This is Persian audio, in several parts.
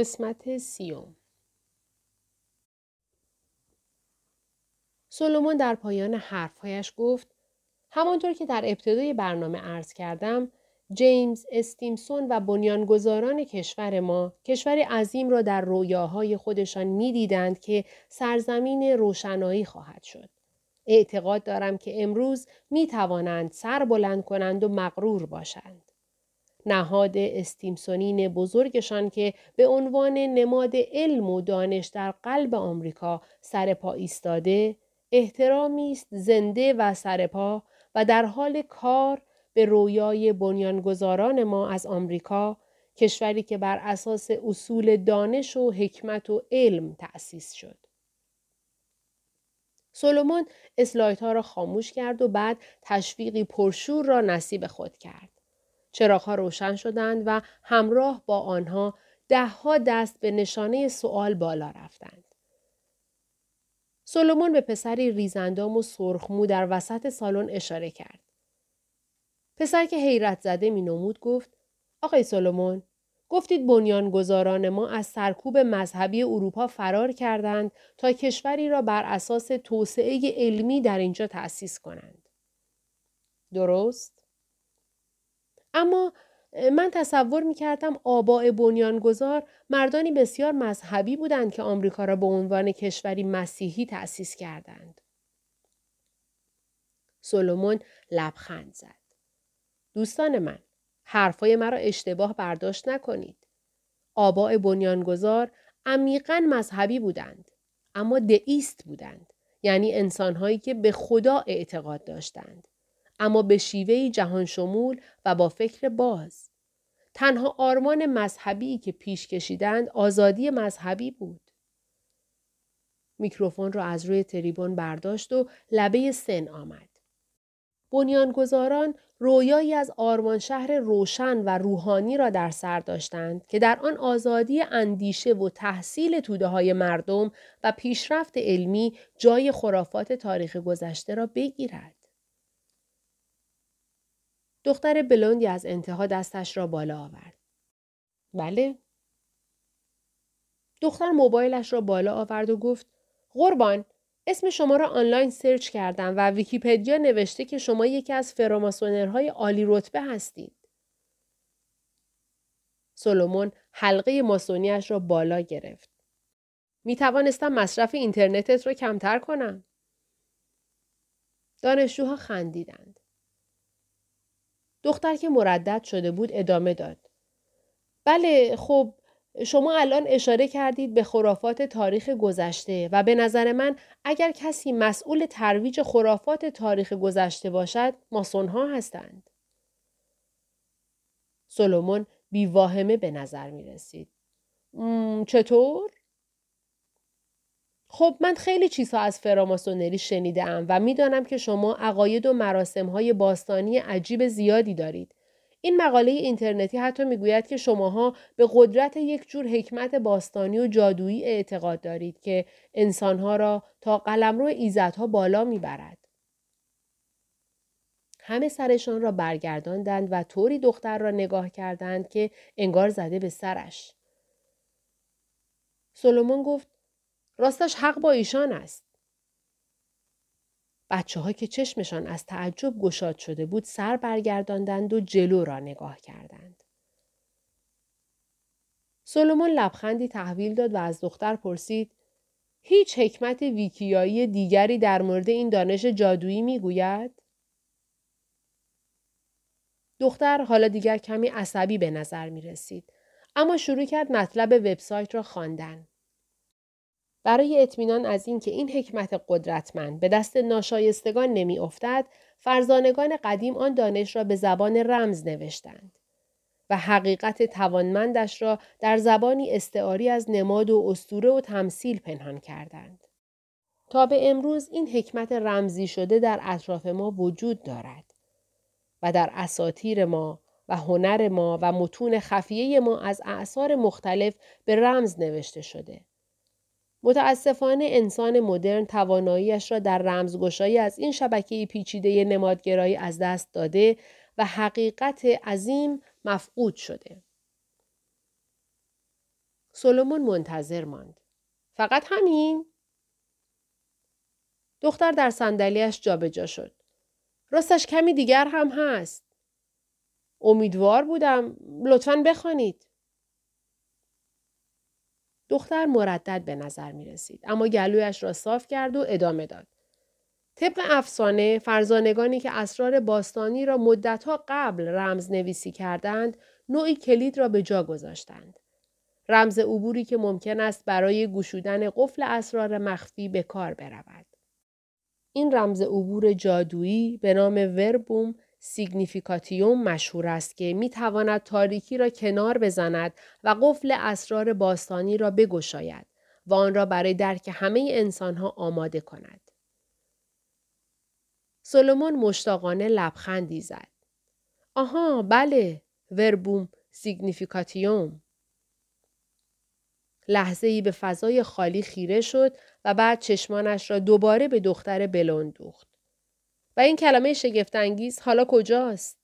قسمت سیوم سولومون در پایان حرفهایش گفت همانطور که در ابتدای برنامه عرض کردم جیمز استیمسون و بنیانگذاران کشور ما کشوری عظیم را در رویاهای خودشان می‌دیدند که سرزمین روشنایی خواهد شد. اعتقاد دارم که امروز می توانند سر بلند کنند و مغرور باشند. نهاد استیمسونین بزرگشان که به عنوان نماد علم و دانش در قلب آمریکا سرپا ایستاده احترامی است زنده و سرپا و در حال کار به رویای بنیانگذاران ما از آمریکا کشوری که بر اساس اصول دانش و حکمت و علم تأسیس شد. سولومون اسلایت را خاموش کرد و بعد تشویقی پرشور را نصیب خود کرد. چراغها روشن شدند و همراه با آنها دهها دست به نشانه سوال بالا رفتند. سولومون به پسری ریزندام و سرخمو در وسط سالن اشاره کرد. پسر که حیرت زده می نمود گفت آقای سولومون گفتید بنیانگذاران ما از سرکوب مذهبی اروپا فرار کردند تا کشوری را بر اساس توسعه علمی در اینجا تأسیس کنند. درست؟ اما من تصور می کردم آباء بنیانگذار مردانی بسیار مذهبی بودند که آمریکا را به عنوان کشوری مسیحی تأسیس کردند. سولومون لبخند زد. دوستان من، حرفای مرا اشتباه برداشت نکنید. آباء بنیانگذار عمیقا مذهبی بودند. اما دئیست بودند. یعنی انسانهایی که به خدا اعتقاد داشتند. اما به شیوهی جهان شمول و با فکر باز. تنها آرمان مذهبی که پیش کشیدند آزادی مذهبی بود. میکروفون را از روی تریبون برداشت و لبه سن آمد. بنیانگذاران رویایی از آرمان شهر روشن و روحانی را در سر داشتند که در آن آزادی اندیشه و تحصیل توده های مردم و پیشرفت علمی جای خرافات تاریخ گذشته را بگیرد. دختر بلوندی از انتها دستش را بالا آورد. بله. دختر موبایلش را بالا آورد و گفت قربان اسم شما را آنلاین سرچ کردم و ویکیپدیا نوشته که شما یکی از فراماسونرهای عالی رتبه هستید. سولومون حلقه ماسونیش را بالا گرفت. می توانستم مصرف اینترنتت را کمتر کنم. دانشجوها خندیدند. دختر که مردد شده بود ادامه داد. بله خب شما الان اشاره کردید به خرافات تاریخ گذشته و به نظر من اگر کسی مسئول ترویج خرافات تاریخ گذشته باشد ماسون ها هستند. سولومون بیواهمه به نظر می رسید. چطور؟ خب من خیلی چیزها از فراماسونری شنیدم و می‌دانم که شما عقاید و مراسم های باستانی عجیب زیادی دارید. این مقاله اینترنتی حتی می‌گوید که شماها به قدرت یک جور حکمت باستانی و جادویی اعتقاد دارید که انسانها را تا قلمرو ایزدها بالا می‌برد. همه سرشان را برگرداندند و طوری دختر را نگاه کردند که انگار زده به سرش. سولومون گفت راستش حق با ایشان است. بچه ها که چشمشان از تعجب گشاد شده بود سر برگرداندند و جلو را نگاه کردند. سولومون لبخندی تحویل داد و از دختر پرسید هیچ حکمت ویکیایی دیگری در مورد این دانش جادویی می‌گوید؟ دختر حالا دیگر کمی عصبی به نظر می رسید. اما شروع کرد مطلب وبسایت را خواندن. برای اطمینان از اینکه این حکمت قدرتمند به دست ناشایستگان نمیافتد فرزانگان قدیم آن دانش را به زبان رمز نوشتند و حقیقت توانمندش را در زبانی استعاری از نماد و استوره و تمثیل پنهان کردند. تا به امروز این حکمت رمزی شده در اطراف ما وجود دارد و در اساتیر ما و هنر ما و متون خفیه ما از اعثار مختلف به رمز نوشته شده. متاسفانه انسان مدرن تواناییش را در رمزگشایی از این شبکه پیچیده نمادگرایی از دست داده و حقیقت عظیم مفقود شده. سولومون منتظر ماند. فقط همین؟ دختر در صندلیاش جابجا شد. راستش کمی دیگر هم هست. امیدوار بودم. لطفا بخوانید. دختر مردد به نظر می رسید. اما گلویش را صاف کرد و ادامه داد. طبق افسانه فرزانگانی که اسرار باستانی را مدتها قبل رمز نویسی کردند نوعی کلید را به جا گذاشتند. رمز عبوری که ممکن است برای گشودن قفل اسرار مخفی به کار برود. این رمز عبور جادویی به نام Verbum Significatium مشهور است که می تواند تاریکی را کنار بزند و قفل اسرار باستانی را بگشاید و آن را برای درک همه انسانها آماده کند. سولومون مشتاقانه لبخندی زد. آها بله Verbum Significatium لحظه ای به فضای خالی خیره شد و بعد چشمانش را دوباره به دختر بلوند دوخت. این کلمه شگفتانگیز حالا کجاست؟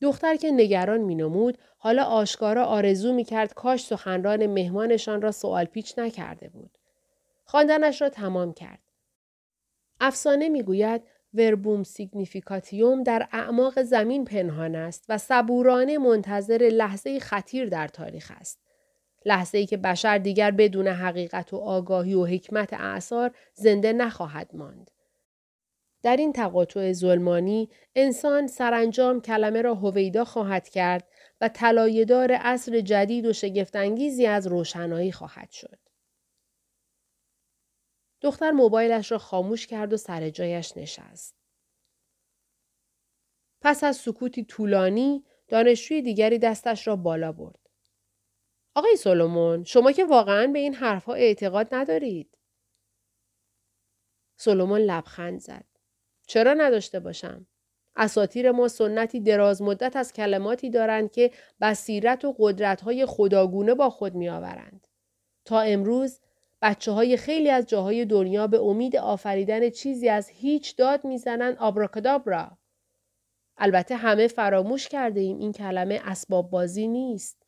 دختر که نگران می نمود حالا آشکارا آرزو می کرد کاش سخنران مهمانشان را سوال پیچ نکرده بود. خواندنش را تمام کرد. افسانه می‌گوید Verbum Significatium در اعماق زمین پنهان است و صبورانه منتظر لحظه خطیر در تاریخ است. لحظه ای که بشر دیگر بدون حقیقت و آگاهی و حکمت اعثار زنده نخواهد ماند. در این تقاطع ظلمانی انسان سرانجام کلمه را هویدا خواهد کرد و طلایهدار عصر جدید و شگفتانگیزی از روشنایی خواهد شد. دختر موبایلش را خاموش کرد و سر جایش نشست. پس از سکوتی طولانی دانشجوی دیگری دستش را بالا برد. آقای سولومون شما که واقعا به این حرفها اعتقاد ندارید. سولومون لبخند زد. چرا نداشته باشم؟ اساتیر ما سنتی دراز مدت از کلماتی دارند که بصیرت و قدرت‌های خداگونه با خود میآورند. تا امروز بچه های خیلی از جاهای دنیا به امید آفریدن چیزی از هیچ داد می‌زنند آبراکادابرا. البته همه فراموش کرده ایم این کلمه اسباب بازی نیست.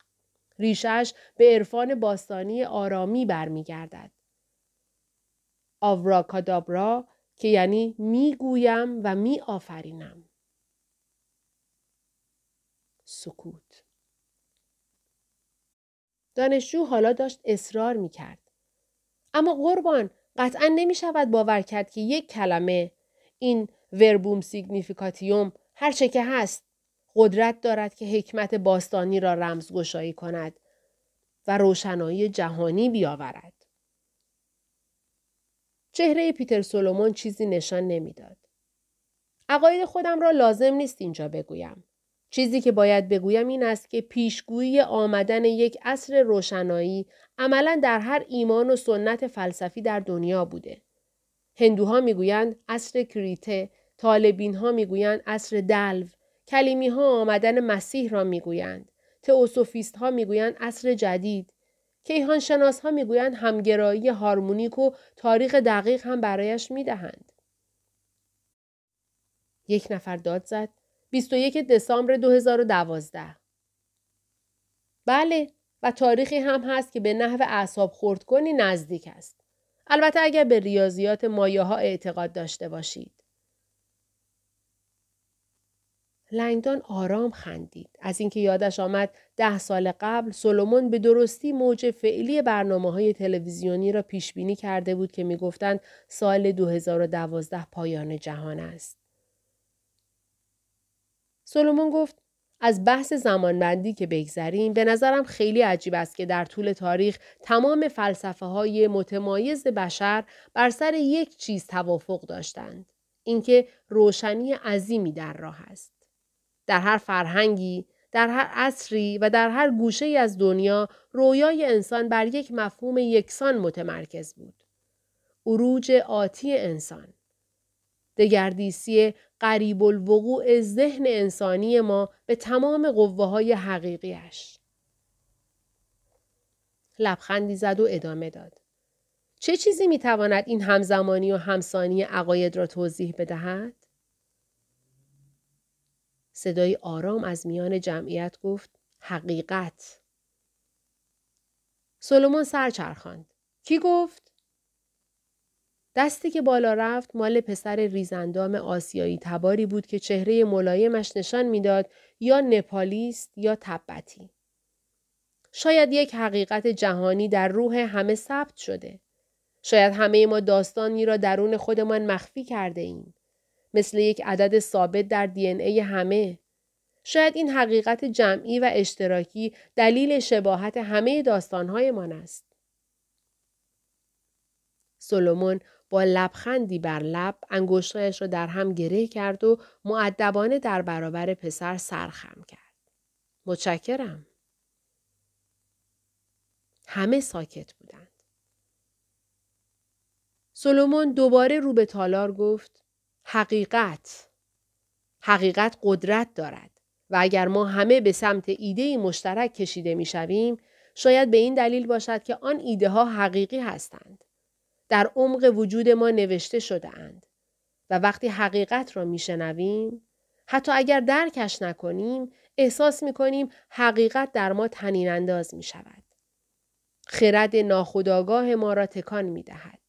ریشش به عرفان باستانی آرامی برمیگردد. آوراکادابرا که یعنی می‌گویم و می آفرینم. سکوت. دانشجو حالا داشت اصرار می کرد. اما قربان قطعا نمی شود باور کرد که یک کلمه این وربوم سیگنیفیکاتیوم هر چه که هست قدرت دارد که حکمت باستانی را رمزگشایی کند و روشنایی جهانی بیاورد. چهره پیتر سولومون چیزی نشان نمی‌داد. عقاید خودم را لازم نیست اینجا بگویم. چیزی که باید بگویم این است که پیشگویی آمدن یک عصر روشنایی عملا در هر ایمان و سنت فلسفی در دنیا بوده. هندوها می‌گویند عصر کریته، طالبین ها می‌گویند عصر دلو، کلیمی ها آمدن مسیح را می‌گویند، تئوسوفیست ها می‌گویند عصر جدید، کیهان شناس ها می‌گویند همگرایی هارمونیک و تاریخ دقیق هم برایش می‌دهند. یک نفر داد زد 21 دسامبر 2012 بله و تاریخی هم هست که به نحو اعصاب خورد کنی نزدیک است. البته اگر به ریاضیات مایه ها اعتقاد داشته باشید. لنگدان آرام خندید از اینکه یادش آمد ده سال قبل سولومون به درستی موج فعلی برنامه های تلویزیونی را پیش بینی کرده بود که می‌گفتند سال 2012 پایان جهان است. سولومون گفت از بحث زمانبندی که بگذریم به نظرم خیلی عجیب است که در طول تاریخ تمام فلسفه های متمایز بشر بر سر یک چیز توافق داشتند. اینکه روشنی عظیمی در راه است. در هر فرهنگی، در هر عصری و در هر گوشه از دنیا رویای انسان بر یک مفهوم یکسان متمرکز بود. عروج آتی انسان. دگردیسی قریب الوقوع ذهن انسانی ما به تمام قوه های حقیقیش. لبخندی زد و ادامه داد. چه چیزی می تواند این همزمانی و همسانی عقاید را توضیح بدهد؟ صدای آرام از میان جمعیت گفت حقیقت. سلمان سر چرخاند. کی گفت؟ دستی که بالا رفت مال پسر ریزندام آسیایی تباری بود که چهره ملایمش نشان می‌داد یا نپالیست یا تبتی. شاید یک حقیقت جهانی در روح همه ثبت شده. شاید همه ما داستانی را درون خودمان مخفی کرده ایم. مثل یک عدد ثابت در دی ای همه. شاید این حقیقت جمعی و اشتراکی دلیل شباهت همه داستانهایمان است. سلومون با لبخندی بر لب انگشتهایش را در هم گره کرد و معدبانه در برابر پسر سرخم کرد. متشکرم. همه ساکت بودند. سلومون دوباره رو به تالار گفت حقیقت حقیقت قدرت دارد و اگر ما همه به سمت ایده مشترک کشیده می شویم شاید به این دلیل باشد که آن ایده ها حقیقی هستند. در عمق وجود ما نوشته شده اند. و وقتی حقیقت را میشنویم حتی اگر درکش نکنیم احساس می کنیم حقیقت در ما تنین انداز می شود. خرد ناخداگاه ما را تکان می دهد.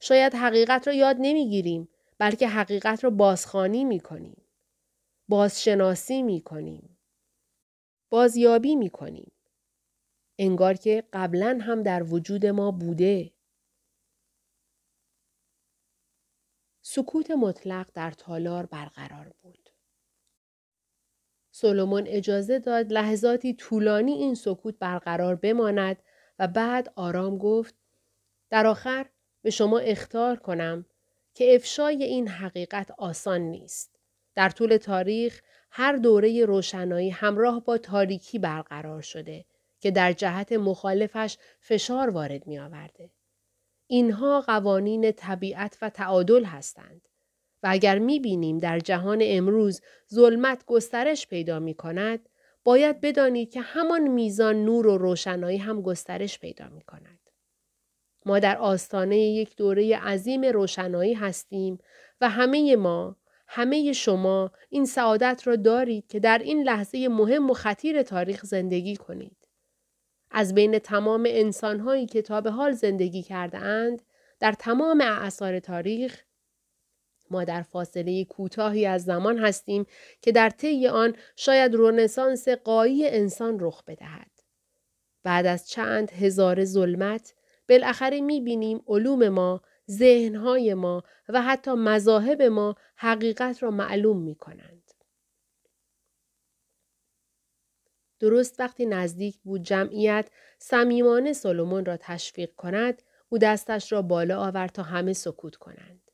شاید حقیقت را یاد نمی‌گیریم بلکه حقیقت را بازخانی می کنیم. بازشناسی می کنیم. بازیابی می کنیم. انگار که قبلا هم در وجود ما بوده. سکوت مطلق در تالار برقرار بود. سولومون اجازه داد لحظاتی طولانی این سکوت برقرار بماند و بعد آرام گفت در آخر به شما اختار کنم که افشای این حقیقت آسان نیست. در طول تاریخ هر دوره روشنایی همراه با تاریکی برقرار شده که در جهت مخالفش فشار وارد می آورده. اینها قوانین طبیعت و تعادل هستند. و اگر می بینیم در جهان امروز ظلمت گسترش پیدا می کند، باید بدانید که همان میزان نور و روشنایی هم گسترش پیدا می کند. ما در آستانه یک دوره عظیم روشنایی هستیم و همه ما، همه شما این سعادت را دارید که در این لحظه مهم و خطیر تاریخ زندگی کنید. از بین تمام انسانهایی که تا به حال زندگی کرده اند، در تمام اعثار تاریخ ما در فاصله کوتاهی از زمان هستیم که در طی آن شاید رونسانس قایی انسان رخ بدهد. بعد از چند هزار ظلمت بالاخره می بینیم علوم ما، ذهنهای ما و حتی مذاهب ما حقیقت را معلوم می کنند. درست وقتی نزدیک بود جمعیت صمیمانه سلومون را تشویق کند او دستش را بالا آورد تا همه سکوت کنند.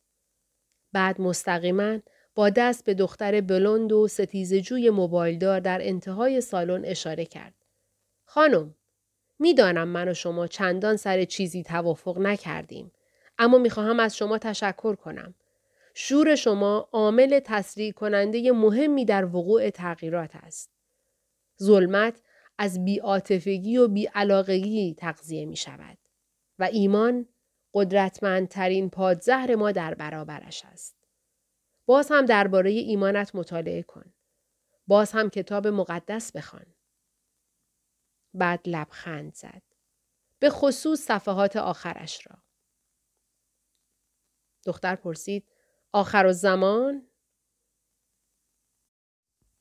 بعد مستقیما با دست به دختر بلند و ستیزجوی موبایلدار در انتهای سالن اشاره کرد. خانم، می‌دانم من و شما چندان سر چیزی توافق نکردیم. اما می‌خواهم از شما تشکر کنم. شور شما عامل تسریع کننده مهمی در وقوع تغییرات است. ظلمت از بیعاطفگی و بیعلاقگی تغذیه می شود و ایمان قدرتمندترین پادزهر ما در برابرش است. باز هم درباره ایمانت مطالعه کن. باز هم کتاب مقدس بخوان. بعد لبخند زد. به خصوص صفحات آخرش را. دختر پرسید آخر و زمان؟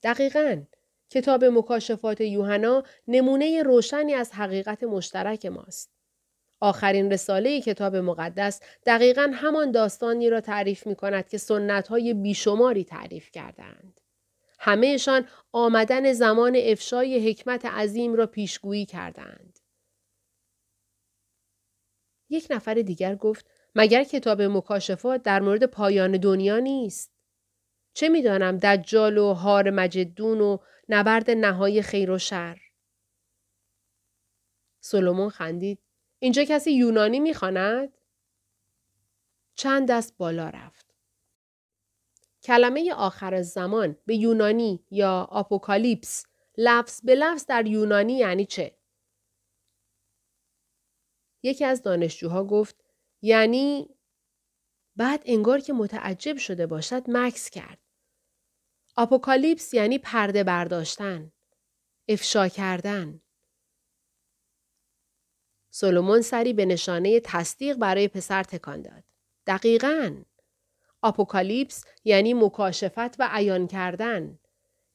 دقیقا کتاب مکاشفات یوحنا نمونه روشنی از حقیقت مشترک ماست. آخرین رساله کتاب مقدس دقیقا همان داستانی را تعریف می کند که سنت های بیشماری تعریف کردند. همهشان آمدن زمان افشای حکمت عظیم را پیشگویی کردند. یک نفر دیگر گفت مگر کتاب مکاشفات در مورد پایان دنیا نیست؟ چه می‌دانم دجال و هار مجدون و نبرد نهایی خیر و شر؟ سلومون خندید. اینجا کسی یونانی می‌خواند؟ چند دست بالا رفت. کلمه آخر زمان به یونانی یا آپوکالیپس لفظ به لفظ در یونانی یعنی چه؟ یکی از دانشجوها گفت یعنی بعد انگار که متعجب شده باشد مکث کرد. Apocalypse یعنی پرده برداشتن. افشا کردن. سولومون سری به نشانه تصدیق برای پسر تکان داد. دقیقاً. Apocalypse یعنی مکاشفت و عیان کردن.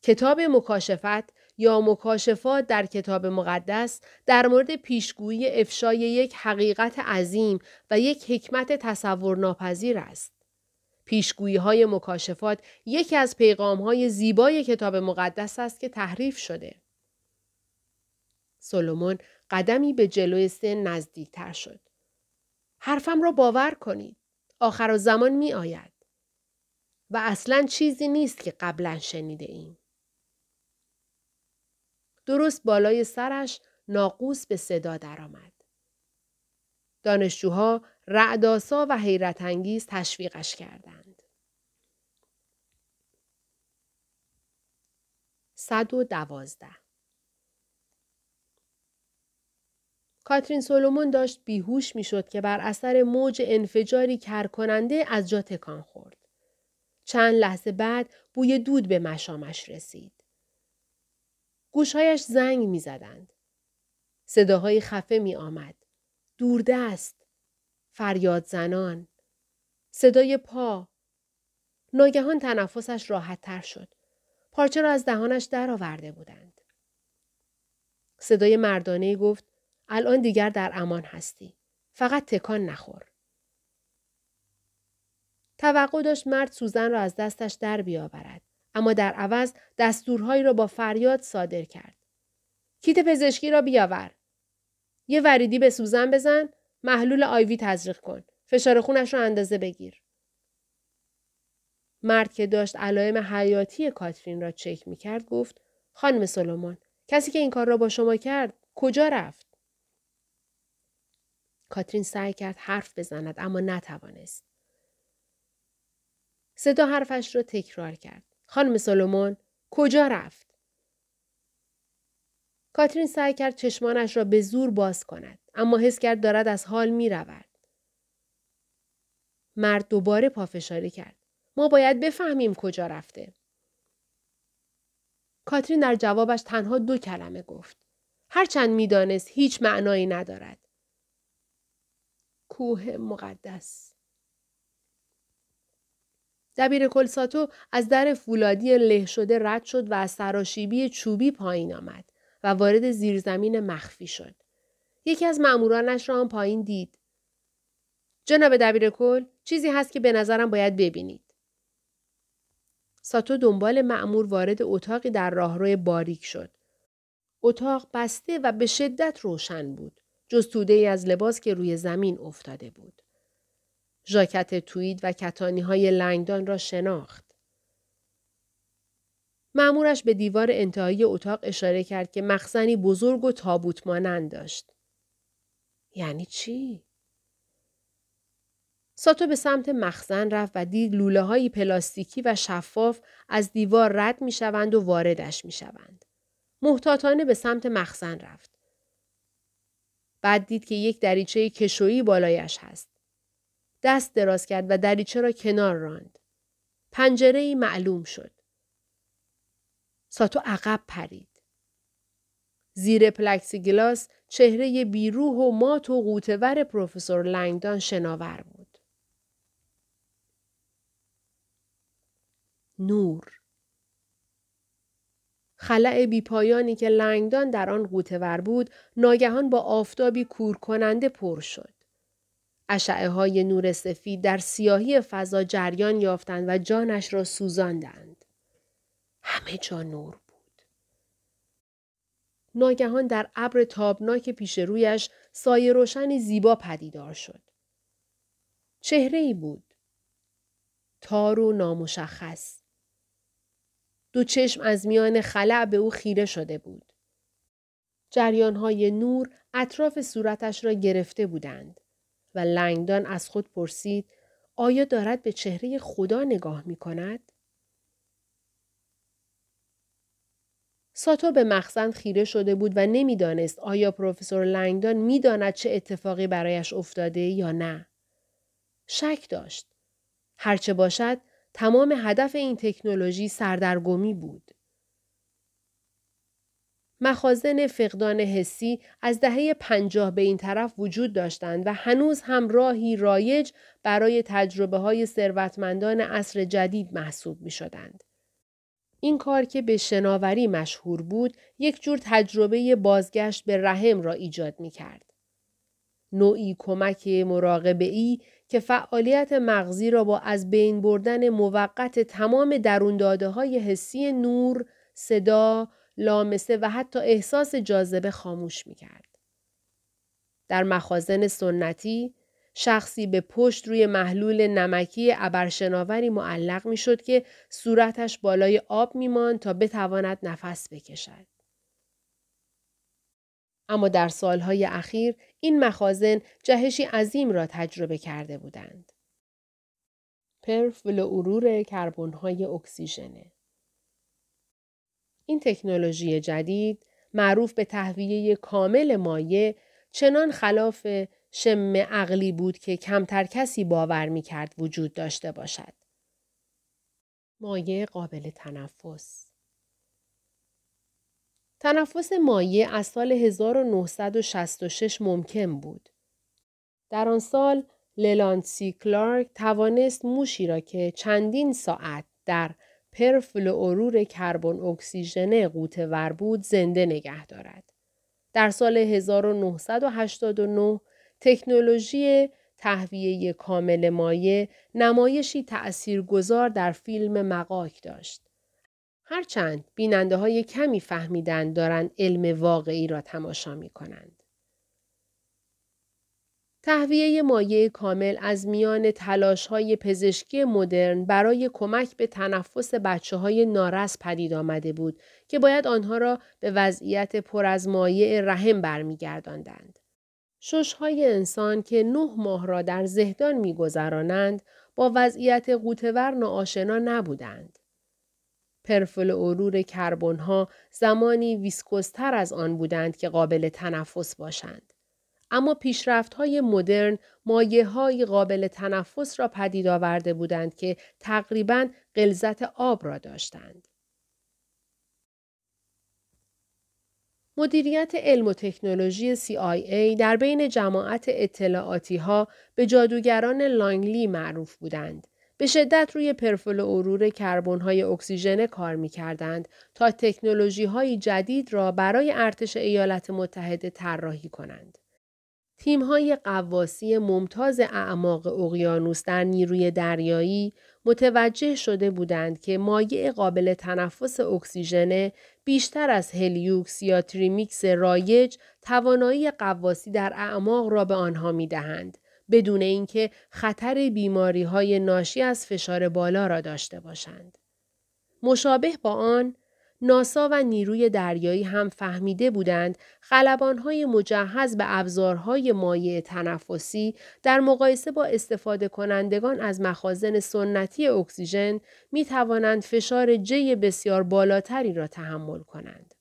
کتاب مکاشفت یا مکاشفات در کتاب مقدس در مورد پیشگویی افشای یک حقیقت عظیم و یک حکمت تصور ناپذیر است. پیشگویی های مکاشفات یکی از پیغام های زیبای کتاب مقدس است که تحریف شده. سولومون قدمی به جلوی سن نزدیکتر شد. حرفم را باور کنید. آخر و زمان می آید. و اصلا چیزی نیست که قبلا شنیده ایم. درست بالای سرش ناقوس به صدا درآمد. دانشجوها رعداسا و حیرت انگیز تشویقش کردند. صد و دوازده کاترین سولومون داشت بیهوش می‌شد که بر اثر موج انفجاری کرکننده از جا تکان خورد. چند لحظه بعد بوی دود به مشامش رسید. گوشهایش زنگ می زدند. صداهای خفه می آمد. دوردست. فریاد زنان. صدای پا. ناگهان تنفسش راحت تر شد. پارچه را از دهانش درآورده بودند. صدای مردانه گفت الان دیگر در امان هستی. فقط تکان نخور. توقع داشت مرد سوزن را از دستش در بیاورد. اما در عوض دستورهایی را با فریاد صادر کرد. کیت پزشکی را بیاور. یه وریدی به سوزن بزن، محلول آیوی تزریق کن. فشار خونش را اندازه بگیر. مرد که داشت علائم حیاتی کاترین را چک می کرد گفت خانم سلمان کسی که این کار را با شما کرد کجا رفت؟ کاترین سعی کرد حرف بزند اما نتوانست. صدا حرفش را تکرار کرد. خانم سولومون کجا رفت؟ کاترین سعی کرد چشمانش را به زور باز کند اما حس کرد دارد از حال می رود. مرد دوباره پافشاری کرد. ما باید بفهمیم کجا رفته. کاترین در جوابش تنها دو کلمه گفت. هرچند می‌دانست هیچ معنایی ندارد. کوه مقدس. دبیر کلساتو از در فولادی له شده رد شد و از سراشیبی چوبی پایین آمد و وارد زیرزمین مخفی شد. یکی از مأمورانش را آن پایین دید. جناب دبیر کل چیزی هست که به نظرم باید ببینید. ساتو دنبال مأمور وارد اتاقی در راهروی باریک شد. اتاق بسته و به شدت روشن بود. جز توده ای از لباس که روی زمین افتاده بود. ژاکت توید و کتانی های لنگدان را شناخت. معمورش به دیوار انتهایی اتاق اشاره کرد که مخزنی بزرگ و تابوت مانند داشت. یعنی چی؟ ساتو به سمت مخزن رفت و دید لوله های پلاستیکی و شفاف از دیوار رد می شوند و واردش می شوند. محتاطانه به سمت مخزن رفت. بعد دید که یک دریچه کشویی بالایش هست. دست دراز کرد و دریچه را کنار راند. پنجره ای معلوم شد. ساتو عقب پرید. زیر Plexiglas چهره بیروح و مات و غوطه‌ور پروفسور لنگدان شناور بود. نور خلع بیپایانی که لنگدان در آن قوتور بود ناگهان با آفتابی کور کننده پر شد. اشعه های نور سفید در سیاهی فضا جریان یافتند و جانش را سوزاندند. همه جا نور بود. ناگهان در ابر تابناک پیش رویش سایه روشنی زیبا پدیدار شد. چهره ای بود. تار و نامشخص. دو چشم از میان خلع به او خیره شده بود. جریان های نور اطراف صورتش را گرفته بودند. و لنگدان از خود پرسید آیا دارد به چهره خدا نگاه می کند؟ ساتو به مخزن خیره شده بود و نمی‌دانست آیا پروفسور لنگدان می‌داند چه اتفاقی برایش افتاده یا نه. شک داشت. هرچه باشد تمام هدف این تکنولوژی سردرگمی بود. مخازن فقدان حسی از دهه پنجاه به این طرف وجود داشتند و هنوز هم راهی رایج برای تجربه های ثروتمندان عصر جدید محسوب می شدند. این کار که به شناوری مشهور بود یک جور تجربه بازگشت به رحم را ایجاد می کرد. نوعی کمک مراقبه ای که فعالیت مغزی را با از بین بردن موقت تمام درونداده های حسی نور، صدا، لامسه و حتی احساس جاذبه خاموش می کرد. در مخازن سنتی شخصی به پشت روی محلول نمکی ابرشناوری معلق می شد که صورتش بالای آب می ماند تا بتواند نفس بکشد. اما در سالهای اخیر این مخازن جهشی عظیم را تجربه کرده بودند. پرفلورور کربنهای اکسیژنه این تکنولوژی جدید معروف به تهویه کامل مایع چنان خلاف شم عقلی بود که کمتر کسی باور می کرد وجود داشته باشد. مایع قابل تنفس تنفس مایع از سال 1966 ممکن بود. در آن سال للانسی کلارک توانست موشی را که چندین ساعت در پرفلورور کربن اکسیژن قوطه بود زنده نگه دارد. در سال 1989 تکنولوژی تهویه کامل مایع نمایشی تأثیرگذار در فیلم مقاک داشت. هرچند بیننده های کمی فهمیدند دارند علم واقعی را تماشا می کنند. تهویه مایع کامل از میان تلاش های پزشکی مدرن برای کمک به تنفس بچه های نارس پدید آمده بود که باید آنها را به وضعیت پر از مایع رحم برمیگرداندند. های انسان که نه ماه را در زهدان میگذرانند با وضعیت قوتور ناآشنا نبودند. پرفل کربن کربنها زمانی ویسکوستر از آن بودند که قابل تنفس باشند. اما پیشرفت های مدرن مایه های قابل تنفس را پدید آورده بودند که تقریبا غلظت آب را داشتند. مدیریت علم و تکنولوژی CIA در بین جماعت اطلاعاتی ها به جادوگران لانگلی معروف بودند. به شدت روی perfluorocarbon های اکسیژن کار می کردند تا تکنولوژی های جدید را برای ارتش ایالات متحده طراحی کنند. تیم های غواصی ممتاز اعماق اقیانوس در نیروی دریایی متوجه شده بودند که مایع قابل تنفس اکسیژن بیشتر از heliox یا trimix رایج توانایی قواسی در اعماق را به آنها می دهند بدون اینکه خطر بیماری های ناشی از فشار بالا را داشته باشند. مشابه با آن ناسا و نیروی دریایی هم فهمیده بودند خلبانهای مجهز به ابزارهای مایع تنفسی در مقایسه با استفاده کنندگان از مخازن سنتی اکسیژن می توانند فشار جی بسیار بالاتری را تحمل کنند.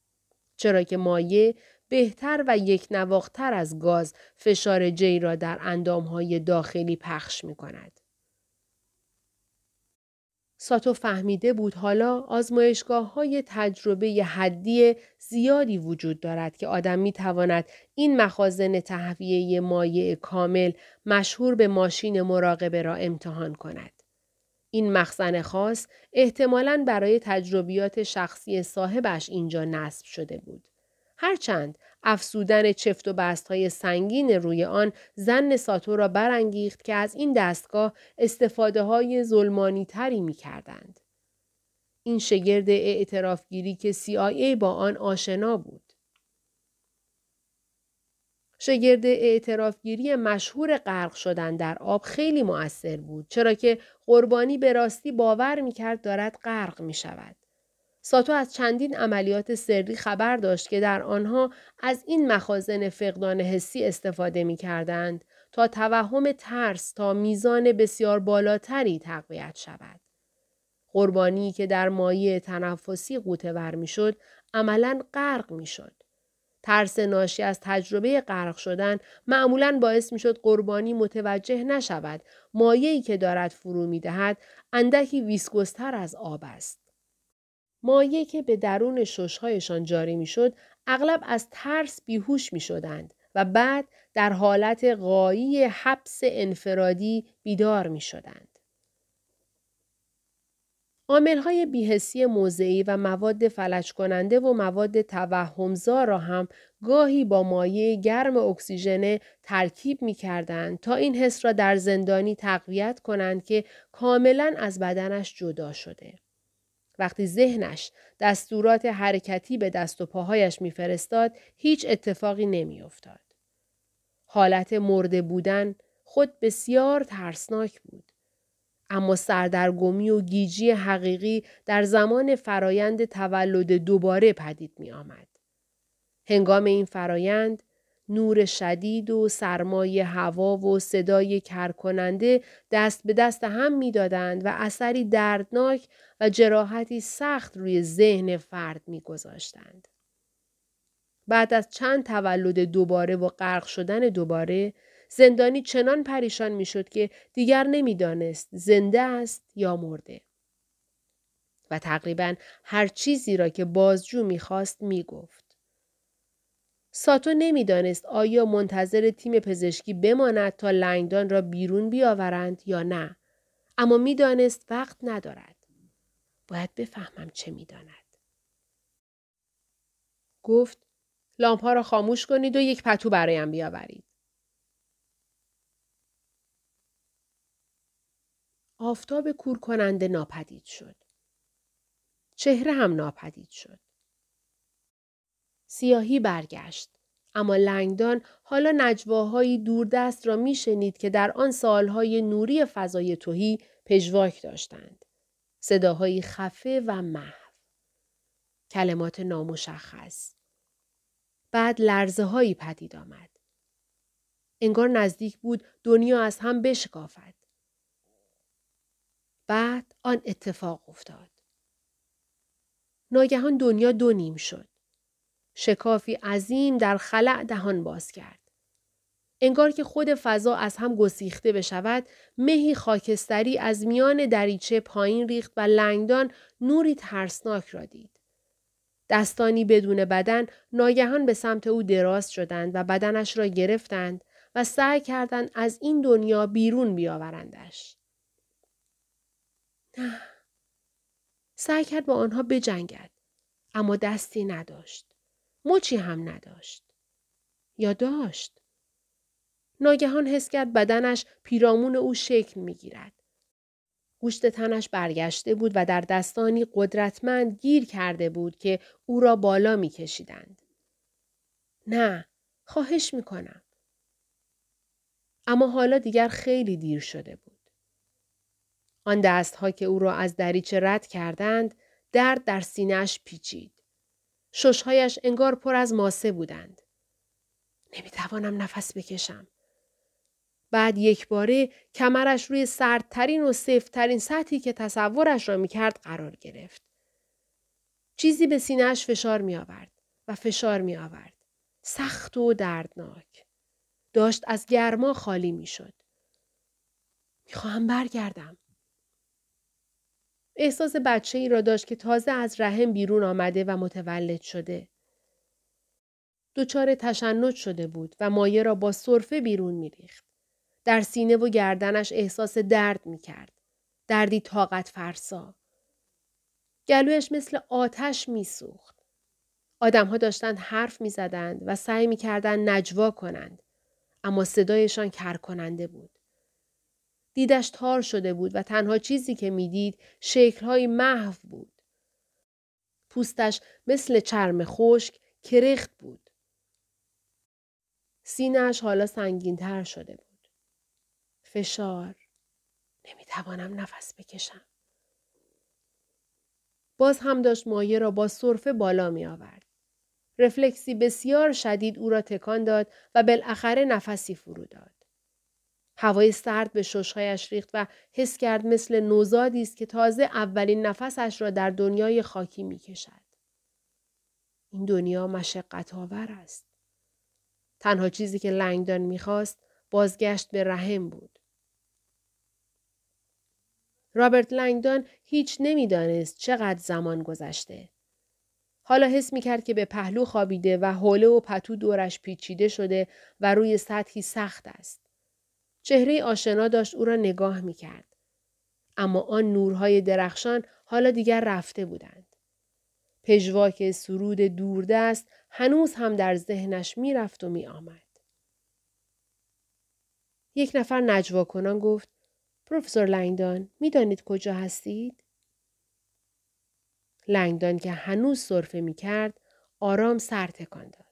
چرا که مایع بهتر و یک نواختر از گاز فشار جی را در اندامهای داخلی پخش می کند. ساتو فهمیده بود حالا آزمایشگاه های تجربه حدی زیادی وجود دارد که آدم می تواند این مخازن تهویه مایع کامل مشهور به ماشین مراقبه را امتحان کند. این مخزن خاص احتمالاً برای تجربیات شخصی صاحبش اینجا نصب شده بود. هرچند افسودن چفت و بست های سنگین روی آن زن ساتو را برانگیخت که از این دستگاه استفاده های ظلمانی تری می کردند. این شگرد اعترافگیری که CIA با آن آشنا بود. شگرد اعترافگیری مشهور غرق شدن در آب خیلی مؤثر بود چرا که قربانی به راستی باور می کرد دارد غرق می شود. ساتو از چندین عملیات سری خبر داشت که در آنها از این مخازن فقدان حسی استفاده می کردند تا توهم ترس تا میزان بسیار بالاتری تقویت شود. قربانی که در مایع تنفسی قوطه ور می شد عملا غرق می شد. ترس ناشی از تجربه غرق شدن معمولا باعث می شد قربانی متوجه نشود مایعی که دارد فرو می دهد اندکی ویسکوستر از آب است. مایه که به درون ششهایشان جاری می‌شد اغلب از ترس بیهوش می شدند و بعد در حالت غایی حبس انفرادی بیدار می شدند. های بیهسی موضعی و مواد فلج کننده و مواد توهمزا را هم گاهی با مایع گرم اکسیژن ترکیب می کردند تا این حس را در زندانی تقویت کنند که کاملا از بدنش جدا شده. وقتی ذهنش دستورات حرکتی به دست و پاهایش میفرستاد هیچ اتفاقی نمیافتاد. حالت مرده بودن خود بسیار ترسناک بود. اما سردرگمی و گیجی حقیقی در زمان فرایند تولد دوباره پدید می آمد. هنگام این فرایند نور شدید و سرمایه هوا و صدای کرکننده دست به دست هم می‌دادند و اثری دردناک و جراحتی سخت روی ذهن فرد میگذاشتند. بعد از چند تولد دوباره و غرق شدن دوباره زندانی چنان پریشان می‌شد که دیگر نمی‌دانست زنده است یا مرده. و تقریبا هر چیزی را که بازجو می‌خواست می‌گفت. ساتو نمی‌دانست آیا منتظر تیم پزشکی بماند تا لنگدان را بیرون بیاورند یا نه. اما می‌دانست وقت ندارد. باید بفهمم چه می‌داند. گفت لامپ ها را خاموش کنید و یک پتو برایم بیاورید. آفتاب کور کننده ناپدید شد. چهره هم ناپدید شد. سیاهی برگشت. اما لنگدان حالا نجواهایی دوردست را میشنید که در آن سالهای نوری فضای توهی پژواک داشتند. صداهایی خفه و محو. کلمات نامشخص. بعد لرزه هایی پدید آمد. انگار نزدیک بود دنیا از هم بشکافد. بعد آن اتفاق افتاد. ناگهان دنیا دو نیم شد. شکافی عظیم در خلع دهان باز کرد. انگار که خود فضا از هم گسیخته بشود مهی خاکستری از میان دریچه پایین ریخت و لنگدان نوری ترسناک را دید. دستانی بدون بدن ناگهان به سمت او دراز شدند و بدنش را گرفتند و سعی کردند از این دنیا بیرون بیاورندش. نه. سعی کرد با آنها بجنگد. اما دستی نداشت. مچی هم نداشت. یا داشت. ناگهان حس کرد بدنش پیرامون او شکل می گیرد. گوشت تنش برگشته بود و در دستانی قدرتمند گیر کرده بود که او را بالا می کشیدند. نه، خواهش می کنم. اما حالا دیگر خیلی دیر شده بود. آن دستها که او را از دریچه رد کردند درد در سینهش پیچید. ششهایش انگار پر از ماسه بودند. نمی‌توانم نفس بکشم. بعد یک باره کمرش روی سردترین و سفتترین سطحی که تصورش را می‌کرد قرار گرفت. چیزی به سینهش فشار می آورد و فشار می آورد. سخت و دردناک. داشت از گرما خالی می شد. می خواهم برگردم. احساس بچه ای را داشت که تازه از رحم بیرون آمده و متولد شده. دچار تشنج شده بود و مایه را با صرفه بیرون میریخت. در سینه و گردنش احساس درد می کرد. دردی طاقت فرسا. گلویش مثل آتش می سوخت. آدمها داشتند حرف می زدند و سعی می کردند نجوا کنند. اما صدایشان کر کننده بود. دیدش تار شده بود و تنها چیزی که می‌دید شکلهای محو بود. پوستش مثل چرم خشک کرخت بود. سینهش حالا سنگینتر شده بود. فشار. نمی‌توانم نفس بکشم. باز هم داشت مایه را با صرفه بالا می آورد. رفلکسی بسیار شدید او را تکان داد و بالاخره نفسی فرو داد. هوای سرد به ششهایش ریخت و حس کرد مثل نوزادی است که تازه اولین نفسش را در دنیای خاکی می کشد. این دنیا مشقت آور است. تنها چیزی که لنگدان می‌خواست بازگشت به رحم بود. رابرت لنگدان هیچ نمی‌دانست چقدر زمان گذشته. حالا حس می کرد که به پهلو خوابیده و حوله و پتو دورش پیچیده شده و روی سطحی سخت است. چهره آشنا داشت او را نگاه می کرد. اما آن نورهای درخشان حالا دیگر رفته بودند. پژواک سرود دوردست هنوز هم در ذهنش می‌رفت و می آمد. یک نفر نجوا کنان گفت پروفسور لنگدان می‌دانید کجا هستید؟ لنگدان که هنوز صرفه می کرد آرام سر تکان داد.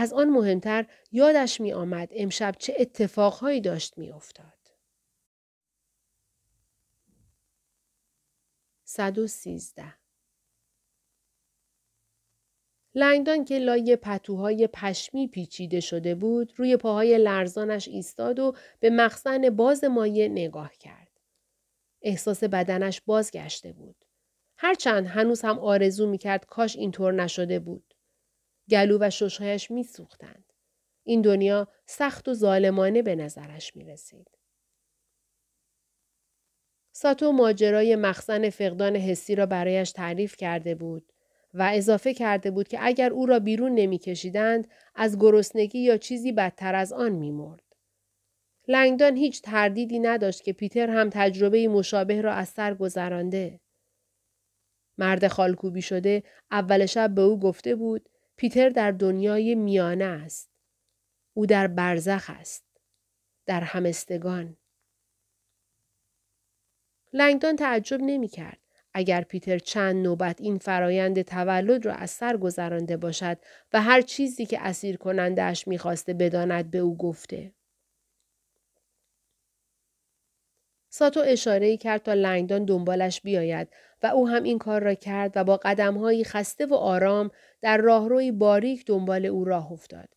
از آن مهمتر یادش می آمد امشب چه اتفاقهایی داشت می افتاد. 113 لنگدان که لای پتوهای پشمی پیچیده شده بود روی پاهای لرزانش ایستاد و به مخزن باز مایه نگاه کرد. احساس بدنش بازگشته بود. هرچند هنوز هم آرزو می‌کرد کاش اینطور نشده بود. گلو و ششهایش میسوختند. این دنیا سخت و ظالمانه به نظرش می رسید. ساتو ماجرای مخزن فقدان حسی را برایش تعریف کرده بود و اضافه کرده بود که اگر او را بیرون نمیکشیدند از گرسنگی یا چیزی بدتر از آن میمرد. لنگدان هیچ تردیدی نداشت که پیتر هم تجربه مشابه را از سر گذرانده. مرد خالکوبی شده اول شب به او گفته بود پیتر در دنیای میانه است. او در برزخ است. در همستگان. لنگدان تعجب نمی کرد. اگر پیتر چند نوبت این فرایند تولد را از سر گذرانده باشد و هر چیزی که اسیر کنندش می‌خواسته بداند به او گفته. ساتو اشاره کرد تا لنگدان دنبالش بیاید و او هم این کار را کرد و با قدمهایی خسته و آرام در راهروی باریک دنبال او راه افتاد.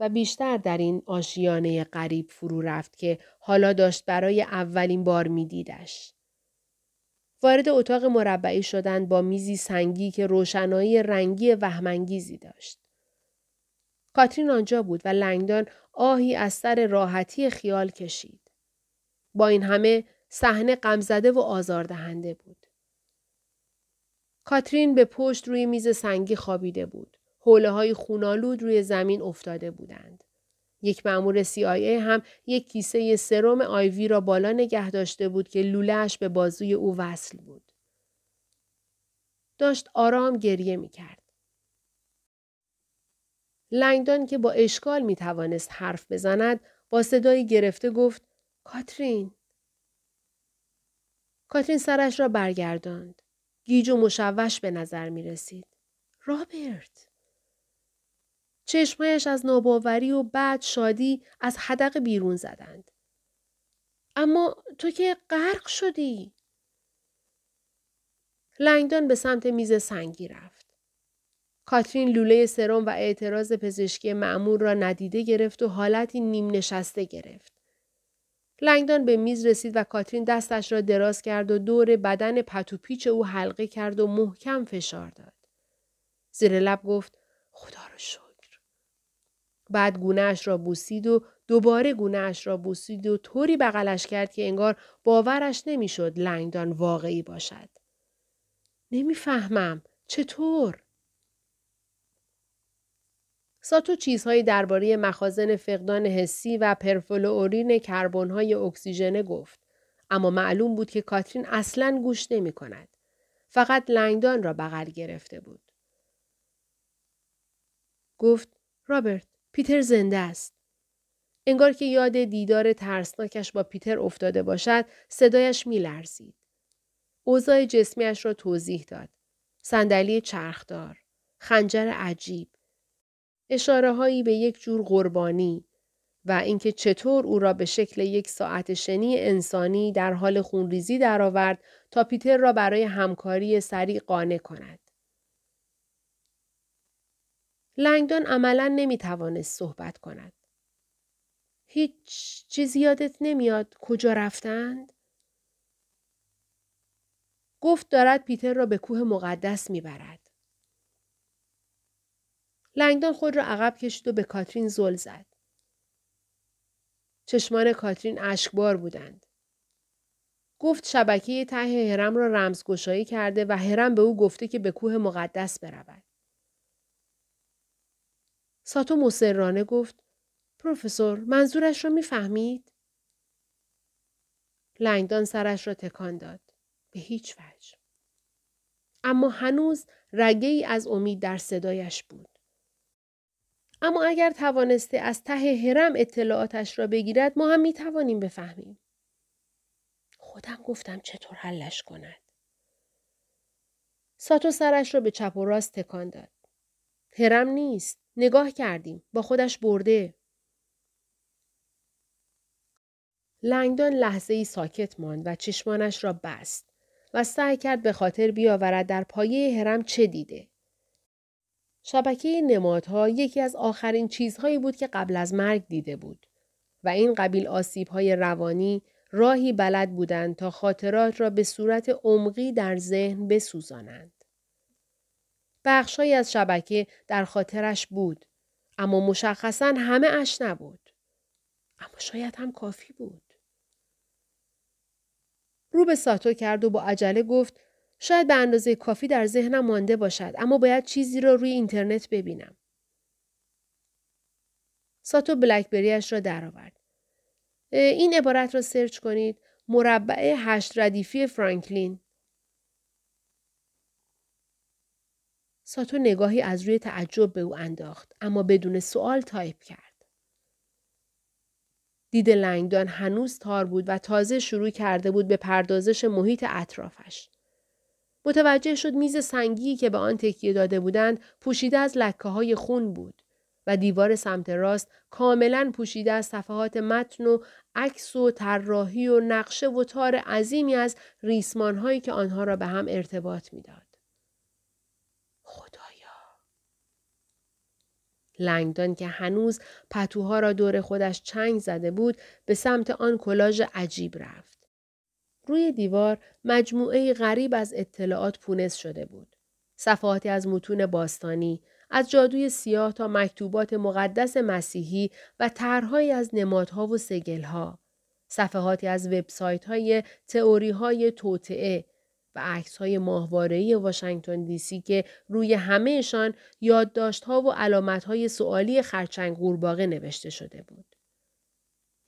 و بیشتر در این آشیانه غریب فرو رفت که حالا داشت برای اولین بار میدیدش. وارد اتاق مربعی شدند با میزی سنگی که روشنایی رنگی وهمانگیزی داشت. کاترین آنجا بود و لنگدان آهی از سر راحتی خیال کشید. با این همه صحنه غمزده و آزاردهنده بود. کاترین به پشت روی میز سنگی خوابیده بود. حوله های خونالود روی زمین افتاده بودند. یک مأمور CIA هم یک کیسه سرم آیوی را بالا نگه داشته بود که لولهش به بازوی او وصل بود. داشت آرام گریه می کرد. لنگدان که با اشکال می توانست حرف بزند با صدایی گرفته گفت کاترین. کاترین سرش را برگرداند. گیج و مشوش به نظر می رسید. رابرت. چشمهایش از ناباوری و بعد شادی از حدق بیرون زدند. اما تو که غرق شدی. لنگدان به سمت میز سنگی رفت. کاترین لوله سرم و اعتراض پزشکی معمول را ندیده گرفت و حالتی نیم نشسته گرفت. لنگدان به میز رسید و کاترین دستش را دراز کرد و دور بدن پتوپیچ او حلقه کرد و محکم فشار داد. زیر لب گفت خدا رو شد. بعد گونهش را بوسید و دوباره گونهش را بوسید و طوری بغلش کرد که انگار باورش نمی‌شد لنگدان واقعی باشد. نمی‌فهمم. چطور؟ ساتو چیزهایی درباره مخازن فقدان حسی و پرفلورین کربنهای اکسیژنه گفت. اما معلوم بود که کاترین اصلا گوش نمی کند. فقط لنگدان را بغل گرفته بود. گفت رابرت پیتر زنده است. انگار که یاد دیدار ترسناکش با پیتر افتاده باشد صدایش میلرزید. اوضاع جسمیش را توضیح داد. صندلی چرخدار. خنجر عجیب. اشاره هایی به یک جور قربانی و اینکه چطور او را به شکل یک ساعت شنی انسانی در حال خونریزی درآورد تا پیتر را برای همکاری سریع قانع کند. لنگدان عملا نمی توانست صحبت کند. هیچ چیزی یادت نمیاد کجا رفتند؟ گفت دارد پیتر را به کوه مقدس می‌برد. لنگدان خود را عقب کشید و به کاترین زل زد. چشمان کاترین اشکبار بودند. گفت شبکه ته هرم را رمزگشایی کرده و هرم به او گفته که به کوه مقدس برود. ساتو مسررانه گفت پروفسور منظورش را می‌فهمید؟ لنگدان سرش را تکان داد. به هیچ وجه. اما هنوز رگه ای از امید در صدایش بود. اما اگر توانسته از ته هرم اطلاعاتش را بگیرد ما هم می توانیم بفهمیم. خودم گفتم چطور حلش کند. ساتو سرش را به چپ و راست تکان داد. هرم نیست. نگاه کردیم. با خودش برده. لنگدان لحظه ای ساکت ماند و چشمانش را بست و سعی کرد به خاطر بیاورد در پایه هرم چه دیده. شبکه نمادها یکی از آخرین چیزهایی بود که قبل از مرگ دیده بود و این قبیل آسیبهای روانی راهی بلد بودند تا خاطرات را به صورت عمقی در ذهن بسوزانند. بخشهایی از شبکه در خاطرش بود اما مشخصا همه اش نبود. اما شاید هم کافی بود. رو به ساتو کرد و با عجله گفت شاید به اندازه کافی در ذهنم مانده باشد اما باید چیزی را روی اینترنت ببینم. ساتو BlackBerry ش را درآورد. این عبارت را search کنید. مربع هشت ردیفی فرانکلین. ساتو نگاهی از روی تعجب به او انداخت اما بدون سوال تایپ کرد. دید لنگدان هنوز تار بود و تازه شروع کرده بود به پردازش محیط اطرافش. متوجه شد میز سنگی که به آن تکیه داده بودند پوشیده از لکه های خون بود و دیوار سمت راست کاملا پوشیده از صفحات متن و عکس و طراحی و نقشه و تار عظیمی از ریسمان هایی که آنها را به هم ارتباط می‌داد. لنگدان که هنوز پتوها را دور خودش چنگ زده بود به سمت آن کلاژ عجیب رفت. روی دیوار مجموعه غریب از اطلاعات پونس شده بود. صفحاتی از متون باستانی، از جادوی سیاه تا مکتوبات مقدس مسیحی و طرحهایی از نمادها و سگلها. صفحاتی از وبسایت های تئوری های توطعه و عکس های ماهواره‌ای واشنگتن دی سی که روی همهشان یادداشت‌ها و علامت‌های سوالی خرچنگ قورباغه نوشته شده بود.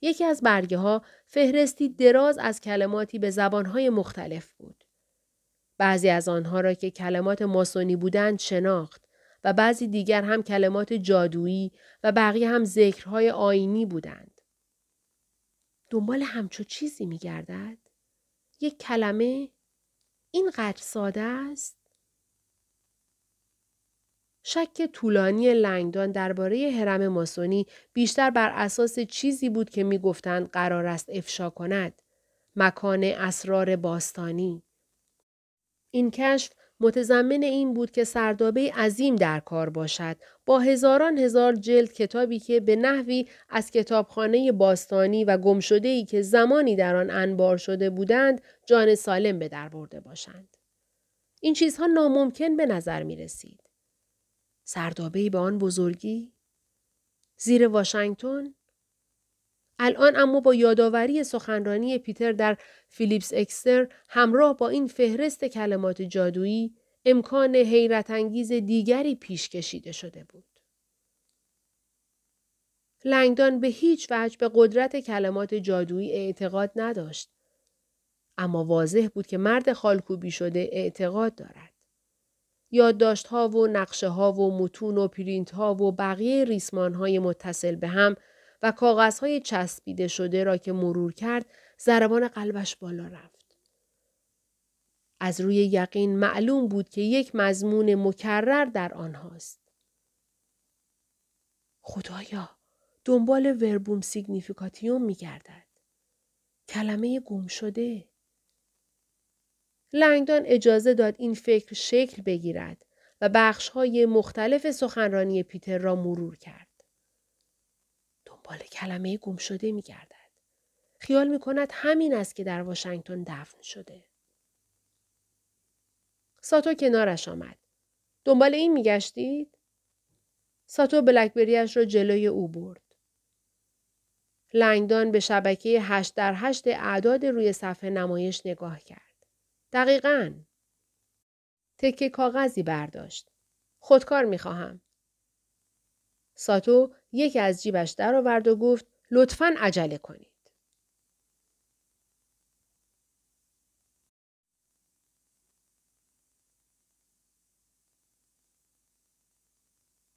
یکی از برگه ها فهرستی دراز از کلماتی به زبانهای مختلف بود. بعضی از آنها را که کلمات ماسونی بودند شناخت و بعضی دیگر هم کلمات جادویی و بقیه هم ذکرهای آینی بودند. دنبال همچو چیزی می گردد؟ یک کلمه اینقدر ساده است؟ شک طولانی لنگدان درباره هرم ماسونی بیشتر بر اساس چیزی بود که می‌گفتند قرار است افشا کند. مکان اسرار باستانی. این کشف متضمن این بود که سردابه عظیم در کار باشد با هزاران هزار جلد کتابی که به نحوی از کتابخانه باستانی و گمشده‌ای که زمانی در آن انبار شده بودند جان سالم به در برده باشند. این چیزها ناممکن به نظر می رسید. سردابه به آن بزرگی؟ زیر واشنگتن؟ الان اما با یادآوری سخنرانی پیتر در فیلیپس اکستر همراه با این فهرست کلمات جادویی امکان حیرت انگیز دیگری پیش کشیده شده بود. لنگدان به هیچ وجه به قدرت کلمات جادویی اعتقاد نداشت. اما واضح بود که مرد خالکوبی شده اعتقاد دارد. یادداشت ها و نقشه ها و متون و پرینت ها و بقیه ریسمان های متصل به هم و کاغذهای چسبیده شده را که مرور کرد ضربان قلبش بالا رفت. از روی یقین معلوم بود که یک مضمون مکرر در آنهاست. خدایا دنبال Verbum Significatium می گردد. کلمه گم شده. لنگدان اجازه داد این فکر شکل بگیرد و بخش های مختلف سخنرانی پیتر را مرور کرد. دنبال کلمه گم شده می گردد. خیال می کند همین است که در واشنگتن دفن شده. ساتو کنارش آمد. دنبال این می گشتید؟ ساتو بلکبریش را جلوی او برد. لنگدان به شبکه هشت در هشت اعداد روی صفحه نمایش نگاه کرد. دقیقاً. تکه کاغذی برداشت. خودکار می خواهم. ساتو یکی از جیبش درآورد و گفت لطفاً عجله کنید.